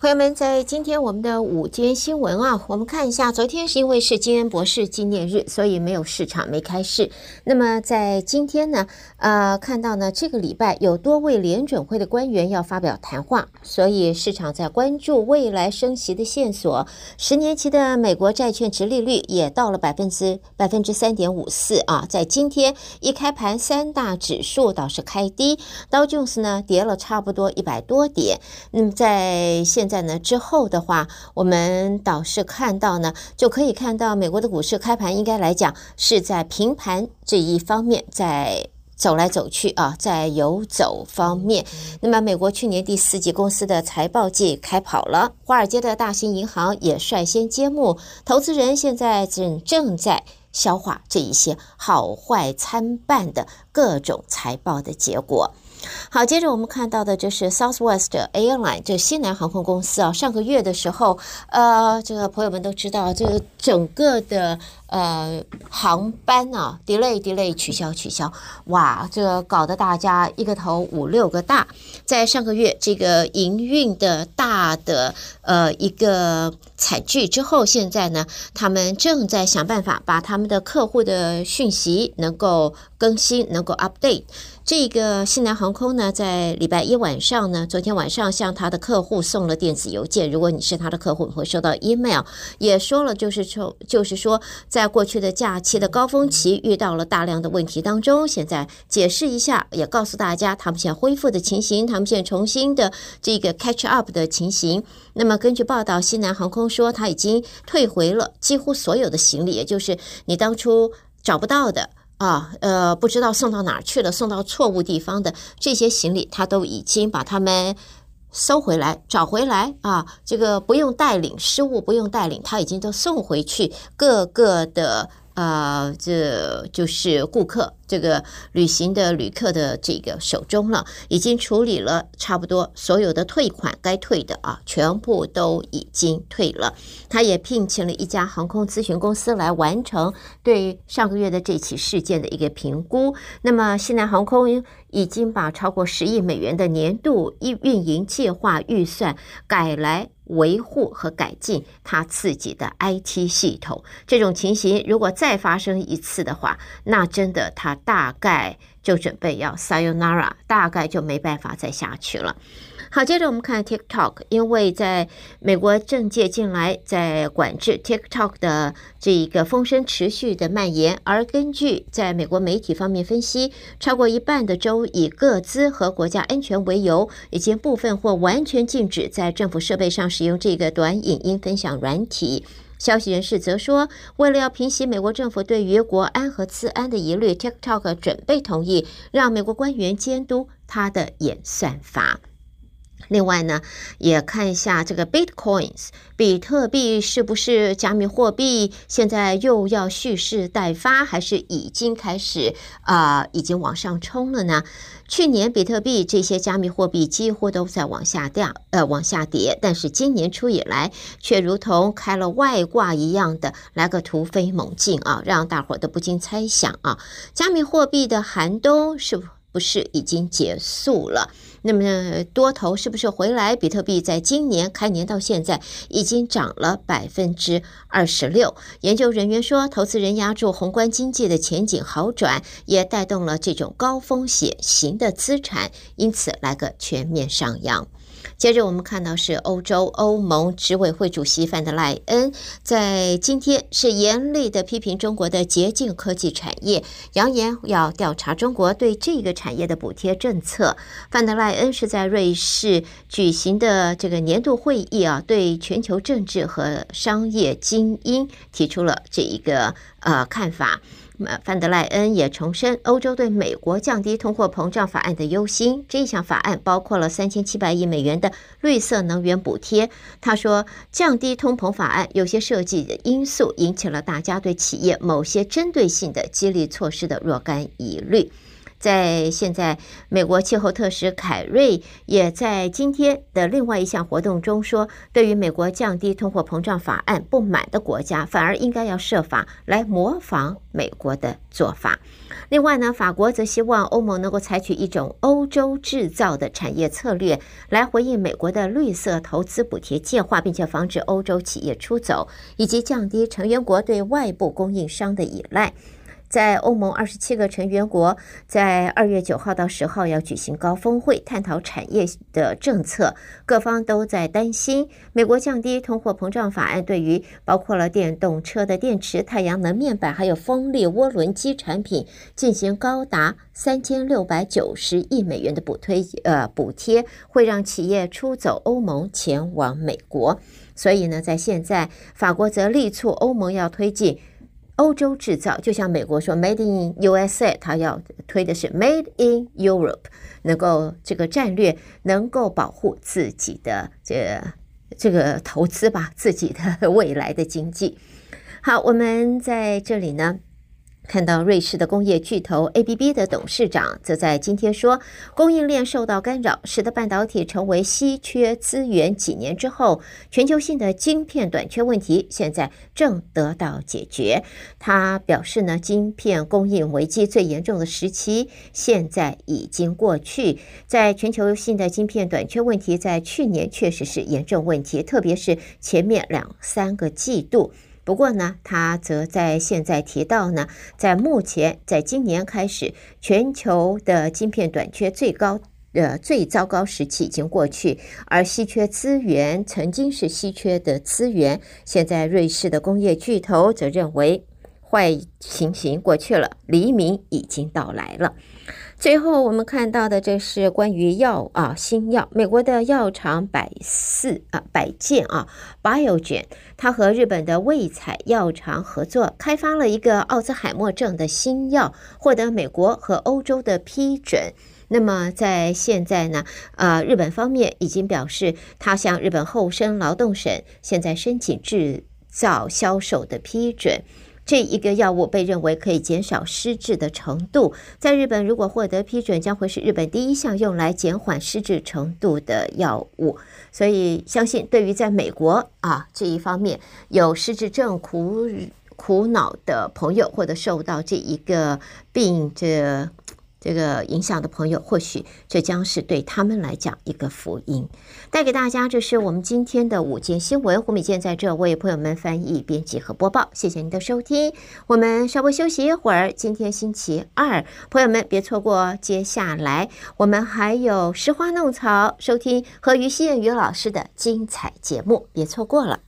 朋友们，在今天我们的午间新闻啊，我们看一下，昨天是因为是金恩博士纪念日，所以没有市场没开市。那么在今天呢，呃，看到呢，这个礼拜有多位联准会的官员要发表谈话，所以市场在关注未来升息的线索。十年期的美国债券殖利率也到了百分之百分之三点五四啊，在今天一开盘，三大指数倒是开低，道琼斯呢跌了差不多一百多点。那么在现在呢之后的话，我们倒是看到呢，就可以看到美国的股市开盘应该来讲是在平盘这一方面在走来走去啊，在游走方面。那么美国去年第四季公司的财报季开跑了，华尔街的大型银行也率先揭幕，投资人现在正正在消化这一些好坏参半的各种财报的结果。好，接着我们看到的就是 Southwest Airline，就西南航空公司啊，上个月的时候，呃，这个朋友们都知道，这个整个的呃航班啊，delay delay 取消取消，哇，这个搞得大家一个头五六个大。在上个月这个营运的大的呃一个惨剧之后，现在呢，他们正在想办法把他们的客户的讯息能够更新，能够 update。这个西南航空呢，在礼拜一晚上呢，昨天晚上向他的客户送了电子邮件。如果你是他的客户，你会收到 email，也说了，就是说，就是说，在过去的假期的高峰期遇到了大量的问题当中，现在解释一下，也告诉大家他们现在恢复的情形，他们现在重新的这个 catch up 的情形。那么根据报道，西南航空说他已经退回了几乎所有的行李，也就是你当初找不到的。啊，呃，不知道送到哪儿去了，送到错误地方的这些行李，他都已经把他们收回来、找回来啊。这个不用带领，失误不用带领，他已经都送回去各个的。呃，这就是顾客这个旅行的旅客的这个手中了，已经处理了差不多所有的退款该退的啊，全部都已经退了。他也聘请了一家航空咨询公司来完成对上个月的这起事件的一个评估。那么，西南航空已经把超过十亿美元的年度运营计划预算改来。维护和改进他自己的 IT 系统，这种情形如果再发生一次的话，那真的他大概就准备要 sayonara，大概就没办法再下去了。好，接着我们看 TikTok，因为在美国政界近来在管制 TikTok 的这一个风声持续的蔓延，而根据在美国媒体方面分析，超过一半的州以个资和国家安全为由，已经部分或完全禁止在政府设备上使用这个短影音分享软体。消息人士则说，为了要平息美国政府对于国安和资安的疑虑，TikTok 准备同意让美国官员监督它的演算法。另外呢，也看一下这个 Bitcoins，比特币是不是加密货币？现在又要蓄势待发，还是已经开始啊、已经往上冲了呢？去年比特币这些加密货币几乎都在往下掉，呃，往下跌，但是今年初以来，却如同开了外挂一样的来个突飞猛进啊，让大伙都不禁猜想啊，加密货币的寒冬是不是已经结束了？那么多头是不是回来？比特币在今年开年到现在已经涨了百分之二十六。研究人员说，投资人押注宏观经济的前景好转，也带动了这种高风险型的资产，因此来个全面上扬。接着我们看到是欧洲欧盟执委会主席范德赖恩在今天是严厉的批评中国的洁净科技产业，扬言要调查中国对这个产业的补贴政策。范德赖恩是在瑞士举行的这个年度会议啊，对全球政治和商业精英提出了这一个呃看法。范德赖恩也重申欧洲对美国降低通货膨胀法案的忧心。这一项法案包括了三千七百亿美元的绿色能源补贴。他说，降低通膨法案有些设计的因素引起了大家对企业某些针对性的激励措施的若干疑虑。在现在，美国气候特使凯瑞也在今天的另外一项活动中说，对于美国降低通货膨胀法案不满的国家，反而应该要设法来模仿美国的做法。另外呢，法国则希望欧盟能够采取一种欧洲制造的产业策略，来回应美国的绿色投资补贴计划，并且防止欧洲企业出走，以及降低成员国对外部供应商的依赖。在欧盟二十七个成员国，在二月九号到十号要举行高峰会，探讨产业的政策。各方都在担心，美国降低通货膨胀法案对于包括了电动车的电池、太阳能面板，还有风力涡轮机产品进行高达三千六百九十亿美元的补推，呃，补贴，会让企业出走欧盟前往美国。所以呢，在现在，法国则力促欧盟要推进。欧洲制造，就像美国说 “Made in USA”，它要推的是 “Made in Europe”，能够这个战略能够保护自己的这这个投资吧，自己的未来的经济。好，我们在这里呢。看到瑞士的工业巨头 ABB 的董事长则在今天说，供应链受到干扰，使得半导体成为稀缺资源。几年之后，全球性的晶片短缺问题现在正得到解决。他表示呢，晶片供应危机最严重的时期现在已经过去。在全球性的晶片短缺问题，在去年确实是严重问题，特别是前面两三个季度。不过呢，他则在现在提到呢，在目前，在今年开始，全球的晶片短缺最高，呃，最糟糕时期已经过去，而稀缺资源曾经是稀缺的资源，现在瑞士的工业巨头则认为坏情形过去了，黎明已经到来了。最后，我们看到的这是关于药啊，新药。美国的药厂百四啊，百健啊，Biogen，它和日本的卫彩药厂合作，开发了一个奥兹海默症的新药，获得美国和欧洲的批准。那么在现在呢，呃，日本方面已经表示，他向日本厚生劳动省现在申请制造销售的批准。这一个药物被认为可以减少失智的程度，在日本如果获得批准，将会是日本第一项用来减缓失智程度的药物。所以，相信对于在美国啊这一方面有失智症苦苦恼的朋友，或者受到这一个病这。这个影响的朋友，或许这将是对他们来讲一个福音，带给大家。这是我们今天的午间新闻，胡美健在这为朋友们翻译、编辑和播报。谢谢您的收听，我们稍微休息一会儿。今天星期二，朋友们别错过接下来我们还有诗花弄草，收听和于希燕于老师的精彩节目，别错过了。